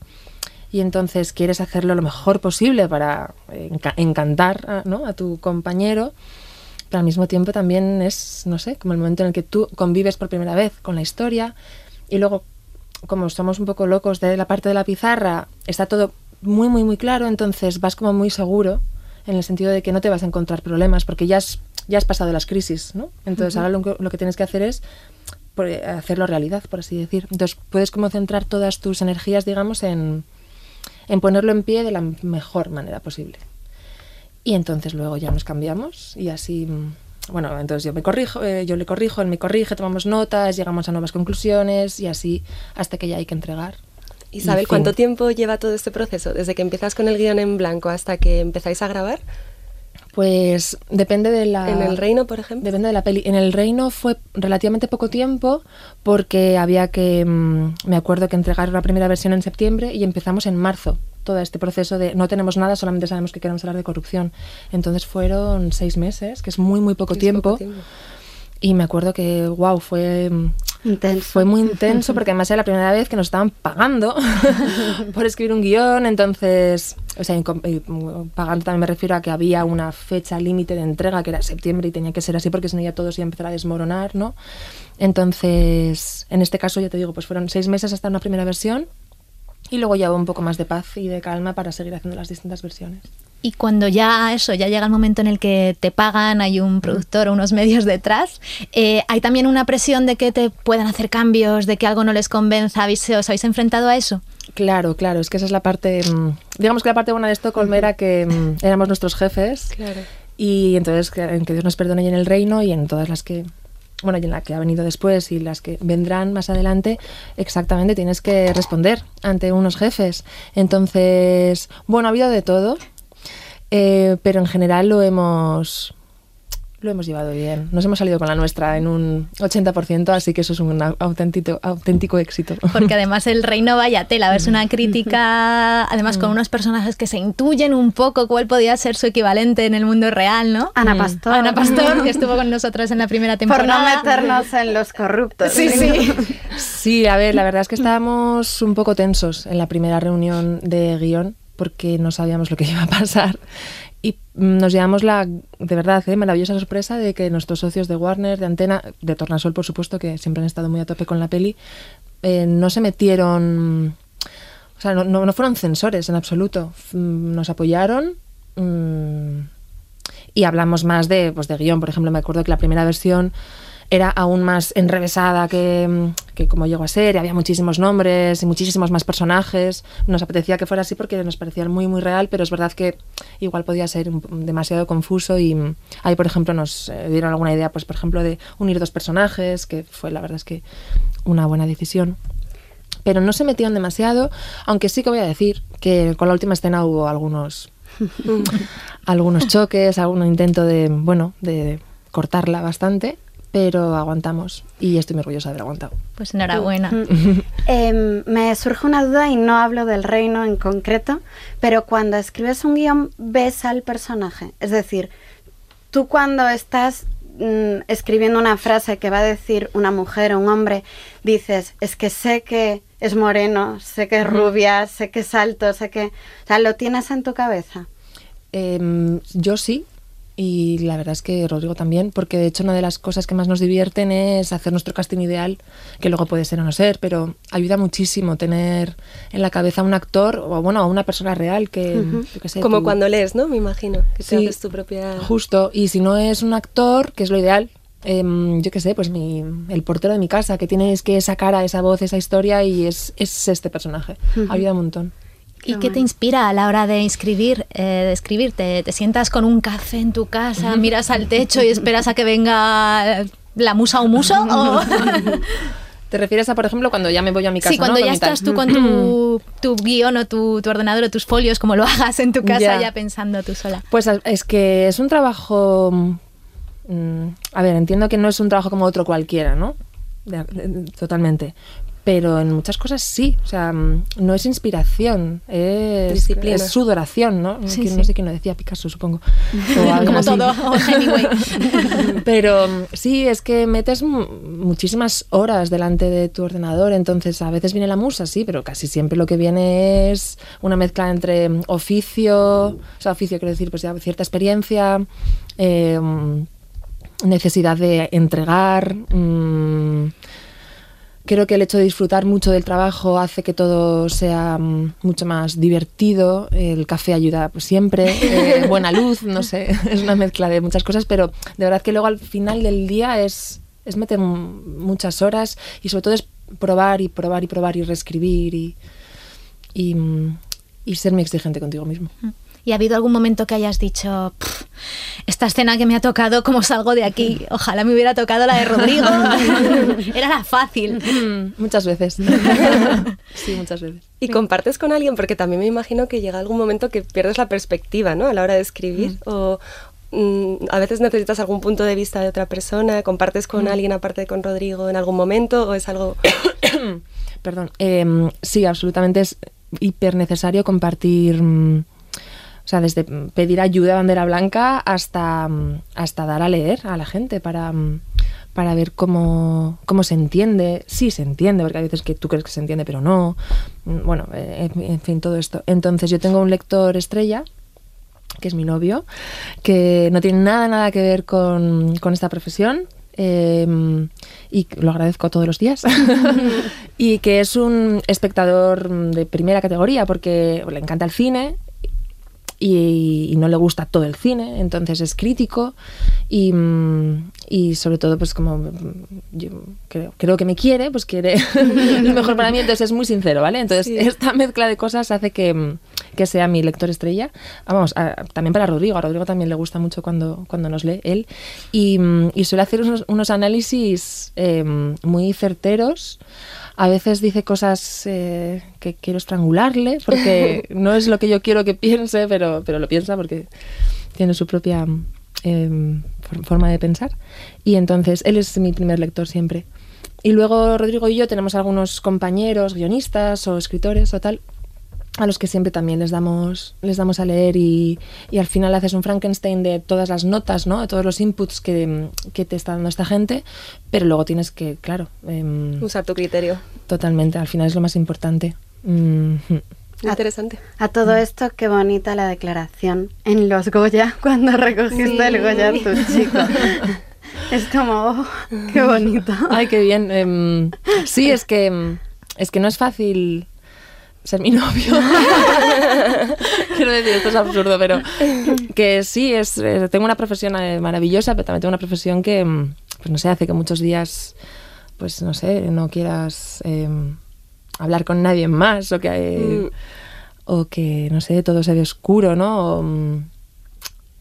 Y entonces quieres hacerlo lo mejor posible para encantar a, ¿no? a tu compañero, pero al mismo tiempo también es, no sé, como el momento en el que tú convives por primera vez con la historia. Y luego, como somos un poco locos de la parte de la pizarra, está todo muy, muy, muy claro, entonces vas como muy seguro en el sentido de que no te vas a encontrar problemas porque ya has, ya has pasado las crisis, ¿no? Entonces ahora lo, lo, que tienes que hacer es hacerlo realidad, por así decir. Entonces puedes como centrar todas tus energías, digamos, en, en ponerlo en pie de la mejor manera posible. Y entonces luego ya nos cambiamos y así, mm, bueno, entonces yo me corrijo, eh, yo le corrijo, él me corrige, tomamos notas, llegamos a nuevas conclusiones y así hasta que ya hay que entregar. Isabel, ¿cuánto tiempo lleva todo este proceso? Desde que empiezas con el guion en blanco hasta que empezáis a grabar. Pues depende de la... ¿En el reino, por ejemplo? Depende de la peli. En el reino fue relativamente poco tiempo porque había que... Mm, me acuerdo que entregar la primera versión en septiembre y empezamos en marzo. Todo este proceso de no tenemos nada, solamente sabemos que queremos hablar de corrupción. Entonces fueron seis meses, que es muy, muy poco, tiempo. Y me acuerdo que, wow, fue fue muy intenso porque además era la primera vez que nos estaban pagando [laughs] por escribir un guion, entonces, o sea, pagando también me refiero a que había una fecha límite de entrega que era septiembre y tenía que ser así porque si no ya todo se iba a empezar a desmoronar, ¿no? Entonces, en este caso ya te digo, pues fueron seis meses hasta una primera versión y luego ya un poco más de paz y de calma para seguir haciendo las distintas versiones. Y cuando ya eso, ya llega el momento en el que te pagan, hay un productor o unos medios detrás, eh, hay también una presión de que te puedan hacer cambios, de que algo no les convenza. ¿Os habéis enfrentado a eso? Claro, claro, es que esa es la parte, mm, digamos que la parte buena de Estocolmo era que mm, éramos nuestros jefes claro. y entonces que, que Dios nos perdone en el reino y en todas las que bueno, y en la que ha venido después y las que vendrán más adelante, exactamente tienes que responder ante unos jefes. Entonces, bueno, ha habido de todo. Eh, pero en general lo hemos lo hemos llevado bien. Nos hemos salido con la nuestra en un 80%, así que eso es un auténtico, auténtico éxito. Porque además el reino vaya tela, es una crítica, [laughs] además con mm. unos personajes que se intuyen un poco cuál podía ser su equivalente en el mundo real, ¿no? Ana mm. Pastor. Ana Pastor, que [laughs] estuvo con nosotros en la primera temporada. Por no meternos en los corruptos. Sí, sí. Sí, a ver, la verdad es que estábamos un poco tensos en la primera reunión de guion porque no sabíamos lo que iba a pasar. Y nos llevamos la, de verdad, ¿eh? maravillosa sorpresa de que nuestros socios de Warner, de Antena, de Tornasol, por supuesto, que siempre han estado muy a tope con la peli, eh, no se metieron, o sea, no, no, fueron censores en absoluto. Mm, nos apoyaron. Mm, y hablamos más de, pues, de guion. Por ejemplo, me acuerdo que la primera versión era aún más enrevesada que, que como llegó a ser, y había muchísimos nombres y muchísimos más personajes. Nos apetecía que fuera así porque nos parecía muy, muy real, pero es verdad que igual podía ser demasiado confuso y ahí, por ejemplo, nos eh, dieron alguna idea, pues por ejemplo, de unir dos personajes, que fue la verdad es que una buena decisión. Pero no se metieron demasiado, aunque sí que voy a decir que con la última escena hubo algunos, [laughs] algunos choques, algún intento de, bueno, de cortarla bastante, pero aguantamos y estoy muy orgullosa de haber aguantado. Pues enhorabuena. Em, me surge una duda y no hablo del reino en concreto, pero cuando escribes un guion ves al personaje. Es decir, tú cuando estás mm, escribiendo una frase que va a decir una mujer o un hombre, dices, es que sé que es moreno, sé que es rubia, sé que es alto, sé que... O sea, ¿lo tienes en tu cabeza? Em, yo sí, y la verdad es que Rodrigo también, porque de hecho una de las cosas que más nos divierten es hacer nuestro casting ideal, que luego puede ser o no ser, pero ayuda muchísimo tener en la cabeza un actor o bueno, a una persona real que, como cuando lees, ¿no? Me imagino que sí, tu propia justo. Y si no es un actor, que es lo ideal, em, yo qué sé, pues mi, el portero de mi casa, que tienes que sacar a esa voz, esa historia y es, es este personaje. Ayuda un montón. ¿Y qué te inspira a la hora de escribir? Eh, de escribir? ¿Te, sientas con un café en tu casa, miras al techo y esperas a que venga la musa o muso? [laughs] [laughs] ¿Te refieres a, por ejemplo, cuando ya me voy a mi casa? Sí, cuando ya estás tú con tu, tu guion o tu, tu, ordenador o tus folios, como lo hagas en tu casa, ya, pensando tú sola. Pues es que es un trabajo. Mm, a ver, entiendo que no es un trabajo como otro cualquiera, ¿no? totalmente pero en muchas cosas sí, o sea, mm, no es inspiración, es, es sudoración, ¿no? no sé quién lo decía, Picasso, supongo. [laughs] Como todo, [laughs] pero mm, sí, es que metes muchísimas horas delante de tu ordenador, entonces a veces viene la musa, sí, pero casi siempre lo que viene es una mezcla entre mm, oficio, o sea, oficio quiero decir, pues ya cierta experiencia, eh, necesidad de entregar Creo que el hecho de disfrutar mucho del trabajo hace que todo sea mm, mucho más divertido. El café ayuda pues, siempre, [laughs] eh, buena luz, no sé, [laughs] es una mezcla de muchas cosas, pero de verdad que luego al final del día es, es meter muchas horas y sobre todo es probar y probar y probar y reescribir y, y, mm, y ser muy exigente contigo mismo. Mm. ¿Y ha habido algún momento que hayas dicho, esta escena que me ha tocado, ¿cómo salgo de aquí? Ojalá me hubiera tocado la de Rodrigo. [laughs] Era la fácil. Mm, muchas veces. [laughs] sí, muchas veces. ¿Y compartes con alguien? Porque también me imagino que llega algún momento que pierdes la perspectiva, ¿no? A la hora de escribir. Mm. O mm, a veces necesitas algún punto de vista de otra persona. ¿Compartes con alguien aparte de con Rodrigo en algún momento? ¿O es algo...? [coughs] Perdón. Em, sí, absolutamente es hiper necesario compartir o sea, desde pedir ayuda a bandera blanca hasta, hasta dar a leer a la gente para, para ver cómo, cómo se entiende. Sí se entiende, porque hay veces que tú crees que se entiende, pero no. Bueno, eh, en fin, todo esto. Entonces yo tengo un lector estrella que es mi novio, que no tiene nada, nada que ver con, con esta profesión, em, y lo agradezco todos los días, [laughs] [laughs] y que es un espectador de primera categoría porque le encanta el cine y, no le gusta todo el cine, entonces es crítico y, mm, y sobre todo pues como mm, yo creo, creo, que me quiere, pues quiere [laughs] lo mejor para mí, entonces es muy sincero, ¿vale? Entonces esta mezcla de cosas hace que, mm, que sea mi lector estrella. Ah, vamos, también para Rodrigo, a Rodrigo también le gusta mucho cuando, cuando nos lee él y, y suele hacer unos, unos análisis eh, muy certeros a veces dice cosas eh, que quiero estrangularle porque [laughs] no es lo que yo quiero que piense, pero, pero lo piensa porque tiene su propia em, for- forma de pensar. Y entonces él es mi primer lector siempre. Y luego Rodrigo y yo tenemos algunos compañeros, guionistas o escritores o tal, a los que siempre también les damos, les damos a leer y, y al final haces un Frankenstein de todas las notas, ¿no? de todos los inputs que, que te está dando esta gente, pero luego tienes que, claro, em, Usar tu criterio. totalmente, al final es lo más importante. Mm, Interesante. A todo esto, qué bonita la declaración en los Goya [laughs] cuando recogiste el Goya a tu chico. [laughs] Es como, oh, qué bonito. Ay, qué bien. em, sí, es que, em, es que no es fácil ser mi novio. [laughs] Quiero decir, esto es absurdo, pero [laughs] que sí, es, eh, tengo una profesión eh, maravillosa, pero también tengo una profesión que, em, pues no sé, hace que muchos días, pues no sé, no quieras em, hablar con nadie más o que, eh, o que, no sé, todo se ve oscuro, ¿no? O, mm,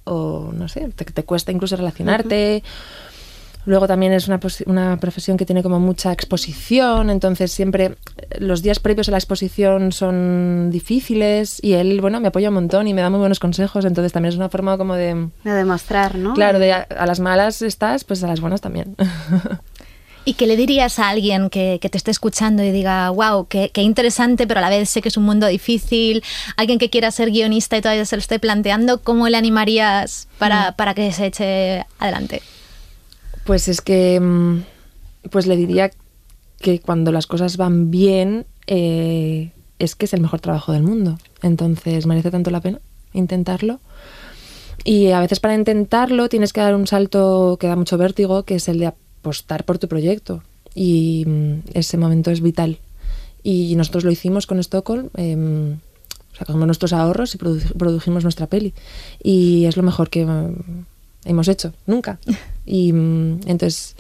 o, no sé, te, te cuesta incluso relacionarte. Luego también es una, una profesión que tiene como mucha exposición, entonces siempre los días previos a la exposición son difíciles y él, bueno, me apoya un montón y me da muy buenos consejos, entonces también es una forma como de... De demostrar, ¿no? Claro, de a, a las malas estás, pues a las buenas también. [laughs] ¿Y qué le dirías a alguien que, que te esté escuchando y diga, wow, qué, qué interesante, pero a la vez sé que es un mundo difícil? Alguien que quiera ser guionista y todavía se lo esté planteando, ¿cómo le animarías para, para que se eche adelante? Pues es que, mm, pues le diría que cuando las cosas van bien, eh, es que es el mejor trabajo del mundo. Entonces merece tanto la pena intentarlo. Y a veces para intentarlo tienes que dar un salto que da mucho vértigo, que es el de apostar por tu proyecto. Y mm, ese momento es vital. Y nosotros lo hicimos con Stockholm. em, sacamos nuestros ahorros y produ- produjimos nuestra peli. Y es lo mejor que mm, hemos hecho, nunca. [laughs] Y mm, entonces,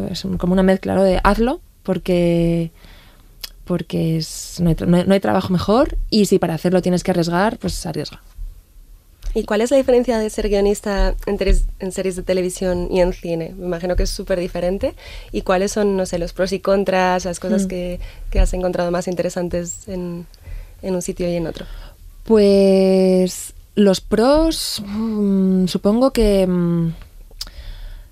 yo, es como una mezcla ¿no? de hazlo, porque porque es, no, hay, no hay- no hay trabajo mejor y si para hacerlo tienes que arriesgar, pues arriesga. ¿Y cuál es la diferencia de ser guionista en, teres- en series de televisión y en cine? Me imagino que es súper diferente. ¿Y cuáles son, no sé, los pros y contras, las cosas que, que has encontrado más interesantes en, en un sitio y en otro? Pues los pros, mm, supongo que mm,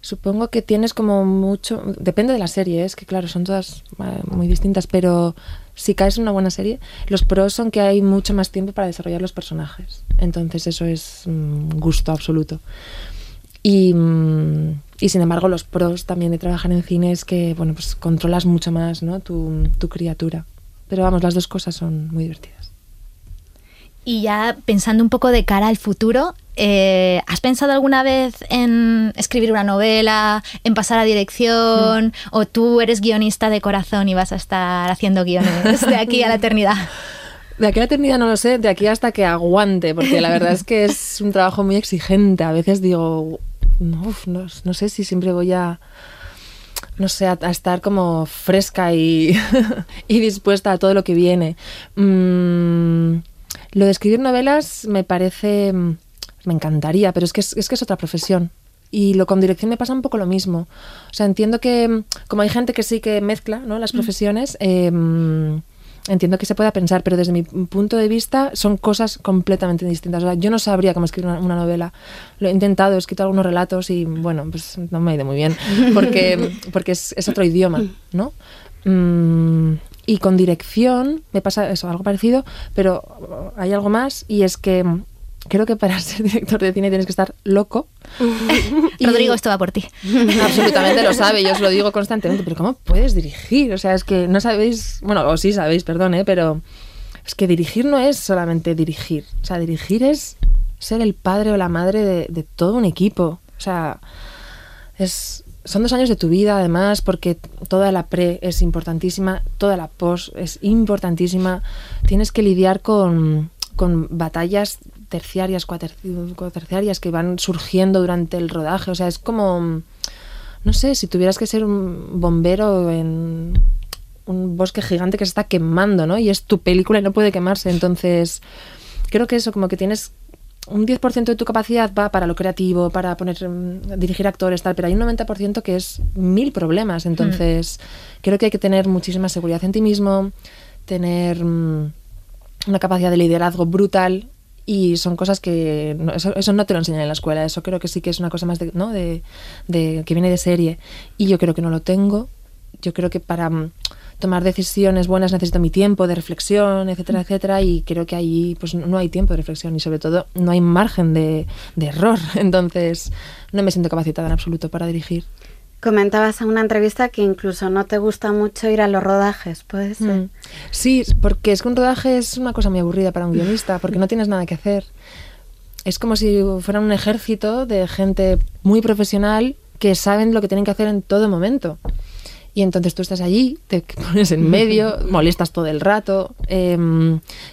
supongo que tienes como mucho, depende de la serie, ¿eh? es que claro, son todas eh, muy distintas, pero si caes en una buena serie, los pros son que hay mucho más tiempo para desarrollar los personajes. Entonces eso es mm, gusto absoluto. Y, mm, y sin embargo, los pros también de trabajar en cine es que, bueno, pues controlas mucho más, ¿no? Tu, tu criatura. Pero vamos, las dos cosas son muy divertidas. Y ya pensando un poco de cara al futuro, eh, ¿has pensado alguna vez en escribir una novela, en pasar a dirección? ¿O tú eres guionista de corazón y vas a estar haciendo guiones de aquí a la eternidad? De aquí a la eternidad no lo sé, de aquí hasta que aguante, porque la verdad es que es un trabajo muy exigente. A veces digo, no, no, no sé si siempre voy a, no sé, a, a estar como fresca y, [laughs] y dispuesta a todo lo que viene. Mm, lo de escribir novelas me parece, mm, me encantaría, pero es que es, es que es otra profesión. Y lo con dirección me pasa un poco lo mismo. O sea, entiendo que, mm, como hay gente que sí que mezcla ¿no? las profesiones, eh, mm, entiendo que se pueda pensar, pero desde mi punto de vista son cosas completamente distintas. O sea, yo no sabría cómo escribir una, una novela. Lo he intentado, he escrito algunos relatos y, bueno, pues no me ha ido muy bien, porque, [laughs] porque es, es otro idioma, ¿no? Mm, y con dirección me pasa eso, algo parecido, pero hay algo más y es que mm, creo que para [laughs] ser director de cine tienes que estar loco. Y- [laughs] Rodrigo, esto va por ti. [laughs] Absolutamente lo sabe, yo os lo digo constantemente, pero ¿cómo puedes dirigir? O sea, es que no sabéis, bueno, o sí sabéis, perdón, ¿eh? pero es que dirigir no es solamente dirigir, o sea, dirigir es ser el padre o la madre de, de todo un equipo, o sea, es, son dos años de tu vida además, porque toda la pre es importantísima, toda la post es importantísima, tienes que lidiar con, con batallas terciarias, cuater- cuaterciarias que van surgiendo durante el rodaje, o sea, es como no sé, si tuvieras que ser un bombero en un bosque gigante que se está quemando, ¿no? Y es tu película y no puede quemarse. Entonces, creo que eso, como que tienes un 10% de tu capacidad va para lo creativo, para poner, mm, dirigir actores, tal, pero hay un 90% que es mil problemas. Entonces, creo que hay que tener muchísima seguridad en ti mismo, tener mm, una capacidad de liderazgo brutal y son cosas que no, eso, eso, no te lo enseñan en la escuela, eso creo que sí que es una cosa más de, ¿no? de, de, que viene de serie y yo creo que no lo tengo. Yo creo que para mm, tomar decisiones buenas necesito mi tiempo de reflexión, etcétera, mm. etcétera, y creo que ahí pues no hay tiempo de reflexión y sobre todo no hay margen de, de error, [laughs] entonces no me siento capacitada en absoluto para dirigir. Comentabas en una entrevista que incluso no te gusta mucho ir a los rodajes, ¿puede ser? Mm. Sí, porque es que un rodaje es una cosa muy aburrida para un guionista, porque no tienes nada que hacer. Es como si fuera un ejército de gente muy profesional que saben lo que tienen que hacer en todo momento. Y entonces tú estás allí, te pones en medio, [laughs] molestas todo el rato. Eh,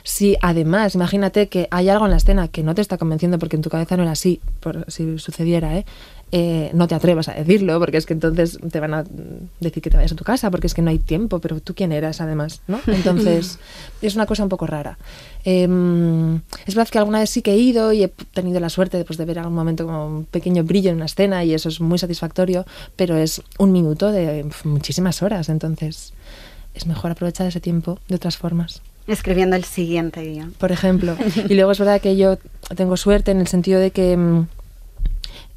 si además, imagínate que hay algo en la escena que no te está convenciendo porque en tu cabeza no era así, por si sucediera, ¿eh? Eh, no te atrevas a decirlo, porque es que entonces te van a decir que te vayas a tu casa, porque es que no hay tiempo, pero tú quién eras además, ¿no? [laughs] Entonces es una cosa un poco rara. Eh, es verdad que alguna vez sí que he ido y he tenido la suerte pues, de ver algún momento como un pequeño brillo en una escena y eso es muy satisfactorio, pero es un minuto de muchísimas horas, entonces es mejor aprovechar ese tiempo de otras formas. Escribiendo el siguiente guion. Por ejemplo. [laughs] Y luego es verdad que yo tengo suerte en el sentido de que mm,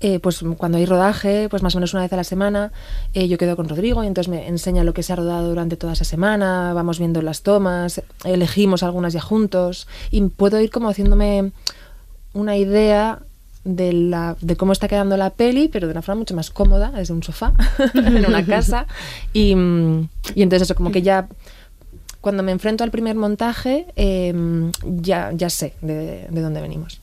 eh, pues cuando hay rodaje, pues más o menos una vez a la semana, eh, yo quedo con Rodrigo y entonces me enseña lo que se ha rodado durante toda esa semana, vamos viendo las tomas, elegimos algunas ya juntos y puedo ir como haciéndome una idea de, la, de cómo está quedando la peli, pero de una forma mucho más cómoda, desde un sofá, [laughs] en una casa. Y, y, entonces eso, como que ya cuando me enfrento al primer montaje, eh, ya, ya sé de, de dónde venimos.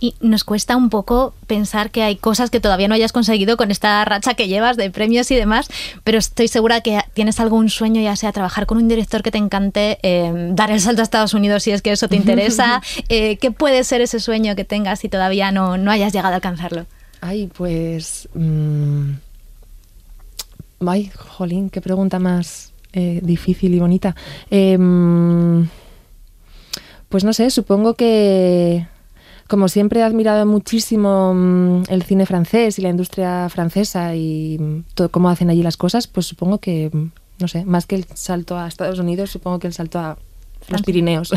Y nos cuesta un poco pensar que hay cosas que todavía no hayas conseguido con esta racha que llevas de premios y demás, pero estoy segura que tienes algún sueño, ya sea trabajar con un director que te encante, eh, dar el salto a Estados Unidos si es que eso te interesa. [laughs] eh, ¿Qué puede ser ese sueño que tengas si todavía no, no hayas llegado a alcanzarlo? Ay, pues... Mmm... Ay, jolín, qué pregunta más eh, difícil y bonita. Eh, pues no sé, supongo que como siempre he admirado muchísimo mm, el cine francés y la industria francesa y mm, todo, cómo hacen allí las cosas, pues supongo que, mm, no sé, más que el salto a Estados Unidos, supongo que el salto a los Pirineos.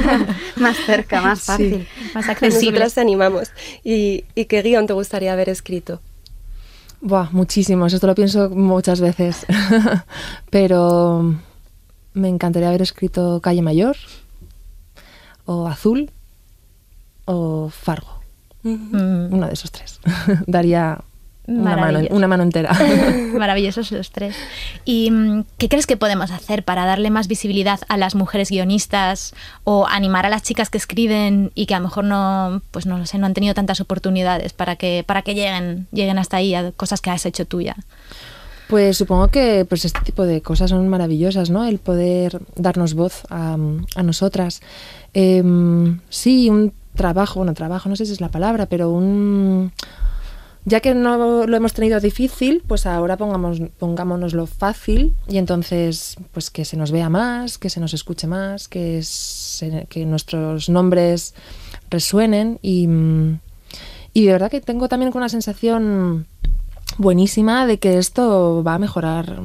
[laughs] más cerca, más [laughs] fácil, sí. más accesible. Nosotras te animamos. ¿Y, ¿Y, qué guion te gustaría haber escrito? Buah, muchísimos, esto lo pienso muchas veces. [laughs] Pero me encantaría haber escrito Calle Mayor o Azul o Fargo. Mm. Uno de esos tres. [laughs] Daría una mano, una mano, entera. [laughs] [laughs] Maravillosos los tres. ¿Y mm, qué crees que podemos hacer para darle más visibilidad a las mujeres guionistas o animar a las chicas que escriben y que a lo mejor no, pues no lo sé, no han tenido tantas oportunidades para que, para que lleguen, lleguen hasta ahí a cosas que has hecho tuya? Pues supongo que pues este tipo de cosas son maravillosas, ¿no? El poder darnos voz a, a nosotras. Eh, sí, un trabajo, bueno, trabajo, no sé si es la palabra, pero un... Ya que no lo hemos tenido difícil, pues ahora pongamos, pongámonos fácil y entonces pues que se nos vea más, que se nos escuche más, que, que nuestros nombres resuenen y, y de verdad que tengo también una sensación buenísima de que esto va a mejorar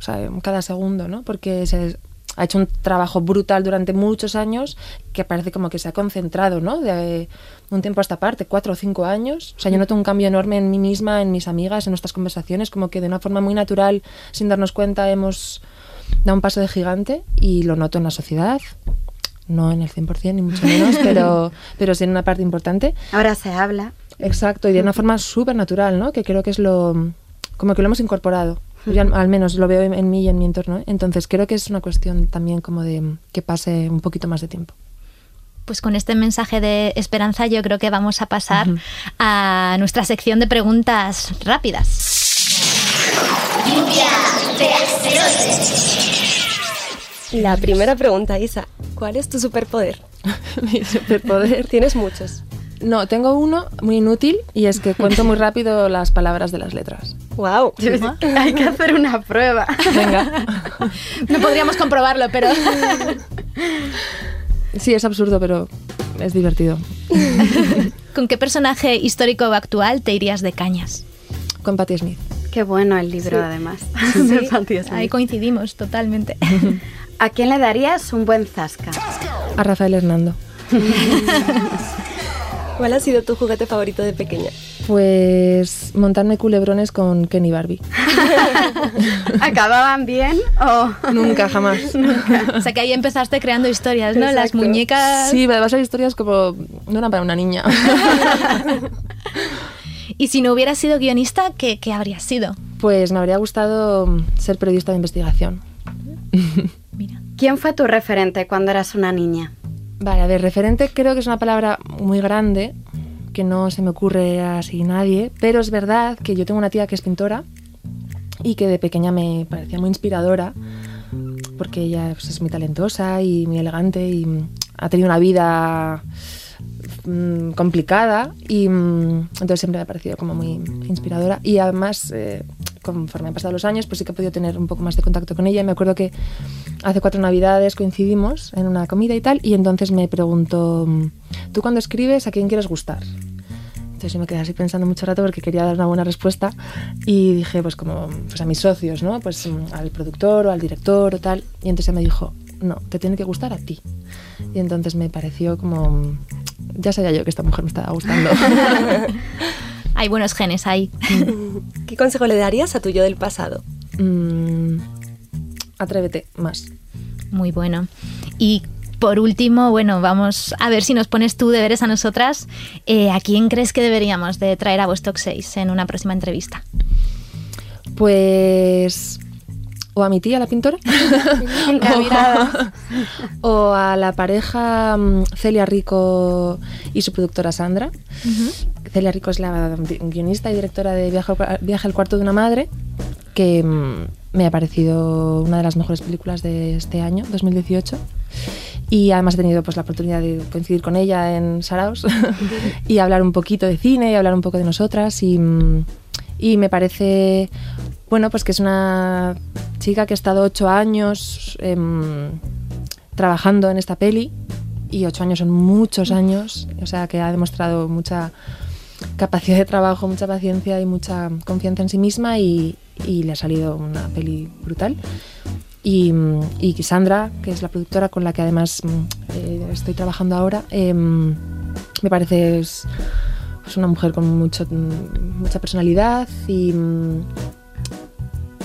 o sea, cada segundo, ¿no? Porque se, ha hecho un trabajo brutal durante muchos años que parece como que se ha concentrado, ¿no? De un tiempo a esta parte, cuatro o cinco años. O sea, yo noto un cambio enorme en mí misma, en mis amigas, en nuestras conversaciones, como que de una forma muy natural, sin darnos cuenta, hemos dado un paso de gigante y lo noto en la sociedad. No en el 100% ni mucho menos, [laughs] pero, pero sí en una parte importante. Ahora se habla. Exacto, y de una forma súper natural, ¿no? Que creo que es lo... como que lo hemos incorporado. Yo al, al, menos lo veo en, en, mí y en mi entorno. Entonces creo que es una cuestión también como de que pase un poquito más de tiempo. Pues con este mensaje de esperanza yo creo que vamos a pasar uh -huh. a nuestra sección de preguntas rápidas. La primera pregunta, Isa, ¿cuál es tu superpoder? [laughs] Mi superpoder. Tienes muchos. No, tengo uno muy inútil y es que cuento muy rápido [laughs] las palabras de las letras. ¡Wow! [laughs] Hay que hacer una prueba. Venga. no podríamos comprobarlo, pero. [laughs] Sí, es absurdo, pero es divertido. ¿Con qué personaje histórico o actual te irías de cañas? Con Patti Smith. Qué bueno el libro, sí. además. Sí, Patti Smith. Ahí coincidimos totalmente. ¿A quién le darías un buen zasca? A Rafael Hernando. ¿Cuál ha sido tu juguete favorito de pequeña? Pues montarme culebrones con Kenny Barbie. [laughs] ¿Acababan bien o...? Nunca, jamás. [laughs] O sea que ahí empezaste creando historias, ¿no? Las muñecas. Sí, además hay historias como... No eran para una niña. [laughs] Y si no hubieras sido guionista, ¿qué, qué habrías sido? Pues me habría gustado ser periodista de investigación. Mira. ¿Quién fue tu referente cuando eras una niña? Vale, a ver, referente creo que es una palabra muy grande, que no se me ocurre así nadie, pero es verdad que yo tengo una tía que es pintora y que de pequeña me parecía muy inspiradora, porque ella pues, es muy talentosa y muy elegante y mm, ha tenido una vida mm, complicada y mm, entonces siempre me ha parecido como muy inspiradora y además eh, conforme han pasado los años pues sí que he podido tener un poco más de contacto con ella. Y me acuerdo que hace cuatro navidades coincidimos en una comida y tal y entonces me preguntó mm, tú cuando escribes a quién quieres gustar entonces yo me quedé así pensando mucho rato porque quería dar una buena respuesta y dije pues como pues a mis socios no pues mm, al productor o al director o tal. Y entonces me dijo no te tiene que gustar a ti y entonces me pareció como ya sabía yo que esta mujer me estaba gustando [laughs] Hay buenos genes ahí. [laughs] ¿Qué consejo le darías a tu yo del pasado? Mm, atrévete más Muy bueno. Y por último, bueno, vamos a ver si nos pones tú deberes a nosotras. Eh, ¿A quién crees que deberíamos de traer a Vostok 6 en una próxima entrevista? Pues o a mi tía, la pintora, [laughs] o, o a la pareja mm, Celia Rico y su productora Sandra. Celia Rico es la guionista y directora de Viaje, al- Viaje al cuarto de una madre, que mm, me ha parecido una de las mejores películas de este año, 2018. Y además he tenido pues, la oportunidad de coincidir con ella en Saraos [laughs] [laughs] y hablar un poquito de cine y hablar un poco de nosotras. Y, mm, y me parece, bueno, pues que es una chica que ha estado ocho años em, trabajando en esta peli. Y ocho años son muchos años, o sea que ha demostrado mucha capacidad de trabajo, mucha paciencia y mucha confianza en sí misma. Y, le ha salido una peli brutal. Y, y Sandra, que es la productora con la que además mm, eh, estoy trabajando ahora, em, me parece es una mujer con mucho, mucha personalidad y mm,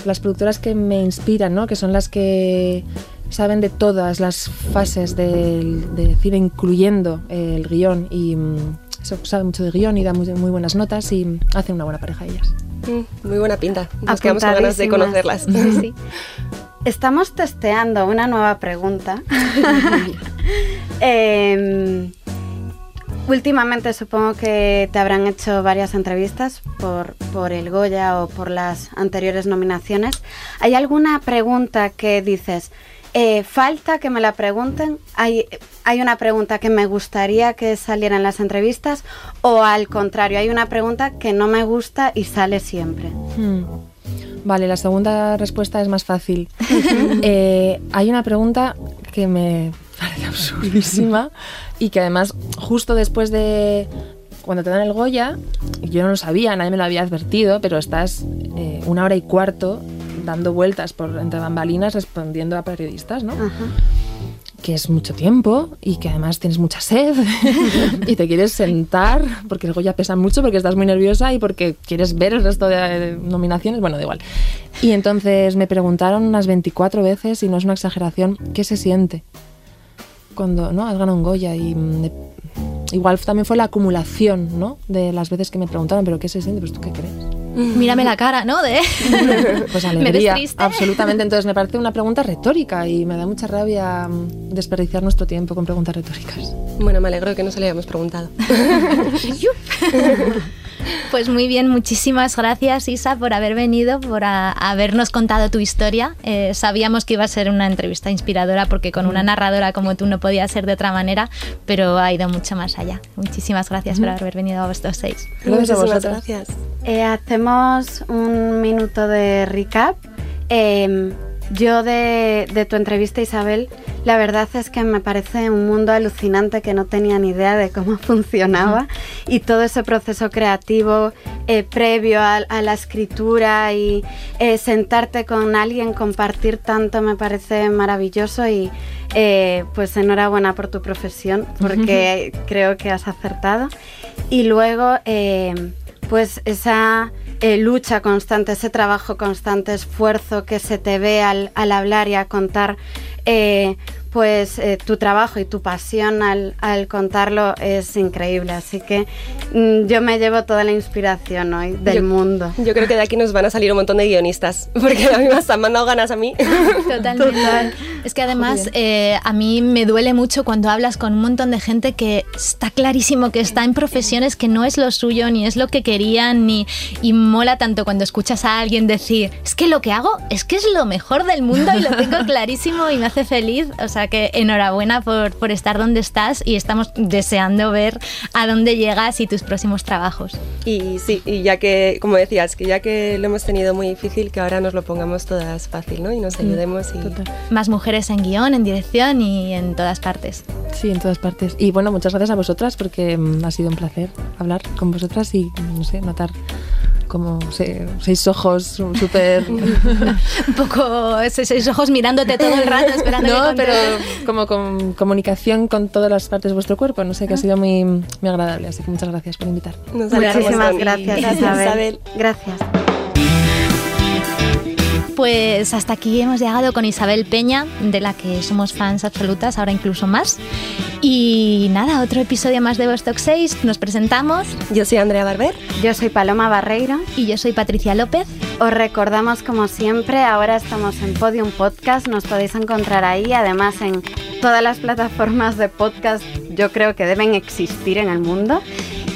las productoras que me inspiran, ¿no? que son las que saben de todas las fases del, del cine, incluyendo el guion y mm, eso, saben mucho de guion y dan muy, muy buenas notas y hacen una buena pareja ellas. Mm, muy buena pinta. Nos quedamos con ganas de conocerlas. Sí, sí. [laughs] Estamos testeando una nueva pregunta. [laughs] [laughs] Em, últimamente supongo que te habrán hecho varias entrevistas por, por el Goya o por las anteriores nominaciones. ¿Hay alguna pregunta que dices, eh, falta que me la pregunten? ¿Hay, ¿Hay una pregunta que me gustaría que saliera en las entrevistas? ¿O al contrario, hay una pregunta que no me gusta y sale siempre? Hmm. Vale, la segunda respuesta es más fácil. [laughs] Eh, hay una pregunta que me parece absurdísima y que además justo después de cuando te dan el Goya, yo no lo sabía, nadie me lo había advertido, pero estás eh, una hora y cuarto dando vueltas por entre bambalinas respondiendo a periodistas, ¿no? Ajá. que es mucho tiempo y que además tienes mucha sed [laughs] y te quieres sentar porque el Goya pesa mucho, porque estás muy nerviosa y porque quieres ver el resto de eh, nominaciones, bueno, da igual. Y entonces me preguntaron unas 24 veces, y no es una exageración, ¿qué se siente cuando no has ganado un Goya? Y mm, me- igual también fue la acumulación ¿no? de las veces que me preguntaron, ¿pero qué se siente? Pues tú qué crees. [laughs] Mírame la cara, ¿no? De... [laughs] Pues [laughs] ¿Me ves alegría, triste? absolutamente. Entonces me parece una pregunta retórica y me da mucha rabia mm, desperdiciar nuestro tiempo con preguntas retóricas. Bueno, me alegro de que no se le hayamos preguntado. Pues muy bien, muchísimas gracias Isa por haber venido, por a- habernos contado tu historia. Eh, sabíamos que iba a ser una entrevista inspiradora porque con una narradora como tú no podía ser de otra manera, pero ha ido mucho más allá. Muchísimas gracias por haber venido a vosotros seis. Gracias a vosotras. gracias. Eh, hacemos un minuto de recap. Eh, yo de, de, tu entrevista, Isabel, la verdad es que me parece un mundo alucinante que no tenía ni idea de cómo [laughs] funcionaba. Y todo ese proceso creativo eh, previo a, a, la escritura y eh, sentarte con alguien, compartir tanto, me parece maravilloso. Y eh, pues enhorabuena por tu profesión porque creo que has acertado. Y luego, pues esa eh, lucha constante, ese trabajo constante, esfuerzo que se te ve al, al hablar y a contar eh, pues eh, tu trabajo y tu pasión al, al, contarlo es increíble. Así que mm, yo me llevo toda la inspiración hoy del yo, mundo. Yo creo que de aquí nos van a salir un montón de guionistas, [laughs] porque a mí me han mandado ganas a mí. [laughs] Totalmente. Total. Es que además eh, a mí me duele mucho cuando hablas con un montón de gente que está clarísimo que está en profesiones que no es lo suyo, ni es lo que querían, ni y mola tanto cuando escuchas a alguien decir, es que lo que hago es que es lo mejor del mundo y lo tengo [laughs] clarísimo y me hace feliz. O sea, que enhorabuena por, por, estar donde estás y estamos deseando ver a dónde llegas y tus próximos trabajos. Y sí, y ya que, como decías, que ya que lo hemos tenido muy difícil, que ahora nos lo pongamos todas fácil, ¿no? Y nos ayudemos. Y... Total. Más mujeres en guion, en dirección y en todas partes. Sí, en todas partes. Y bueno, muchas gracias a vosotras porque mm, ha sido un placer hablar con vosotras y, no sé, notar como se, seis ojos súper... [laughs] un poco seis ojos mirándote todo el rato, esperando No, que pero como con comunicación con todas las partes de vuestro cuerpo, no sé, que ha sido muy, muy agradable, así que muchas gracias por invitar. Nos Muchísimas gracias. [laughs] Isabel. Gracias. Pues hasta aquí hemos llegado con Isabel Peña, de la que somos fans absolutas, ahora incluso más. Y nada, otro episodio más de Vostok 6. Nos presentamos. Yo soy Andrea Barber. Yo soy Paloma Barreiro. Y yo soy Patricia López. Os recordamos, como siempre, ahora estamos en Podium Podcast. Nos podéis encontrar ahí, además en todas las plataformas de podcast, yo creo que deben existir en el mundo.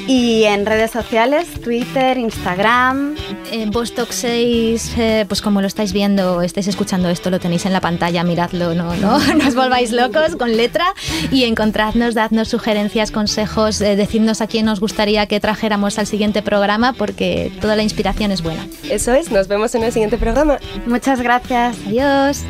Y en redes sociales, Twitter, Instagram. En Vostok 6, eh, pues como lo estáis viendo, estáis escuchando esto, lo tenéis en la pantalla, miradlo, no, no, [laughs] no os volváis locos con letra. Y encontradnos, dadnos sugerencias, consejos, eh, decidnos a quién os gustaría que trajéramos al siguiente programa, porque toda la inspiración es buena. Eso es, nos vemos en el siguiente programa. Muchas gracias. Adiós.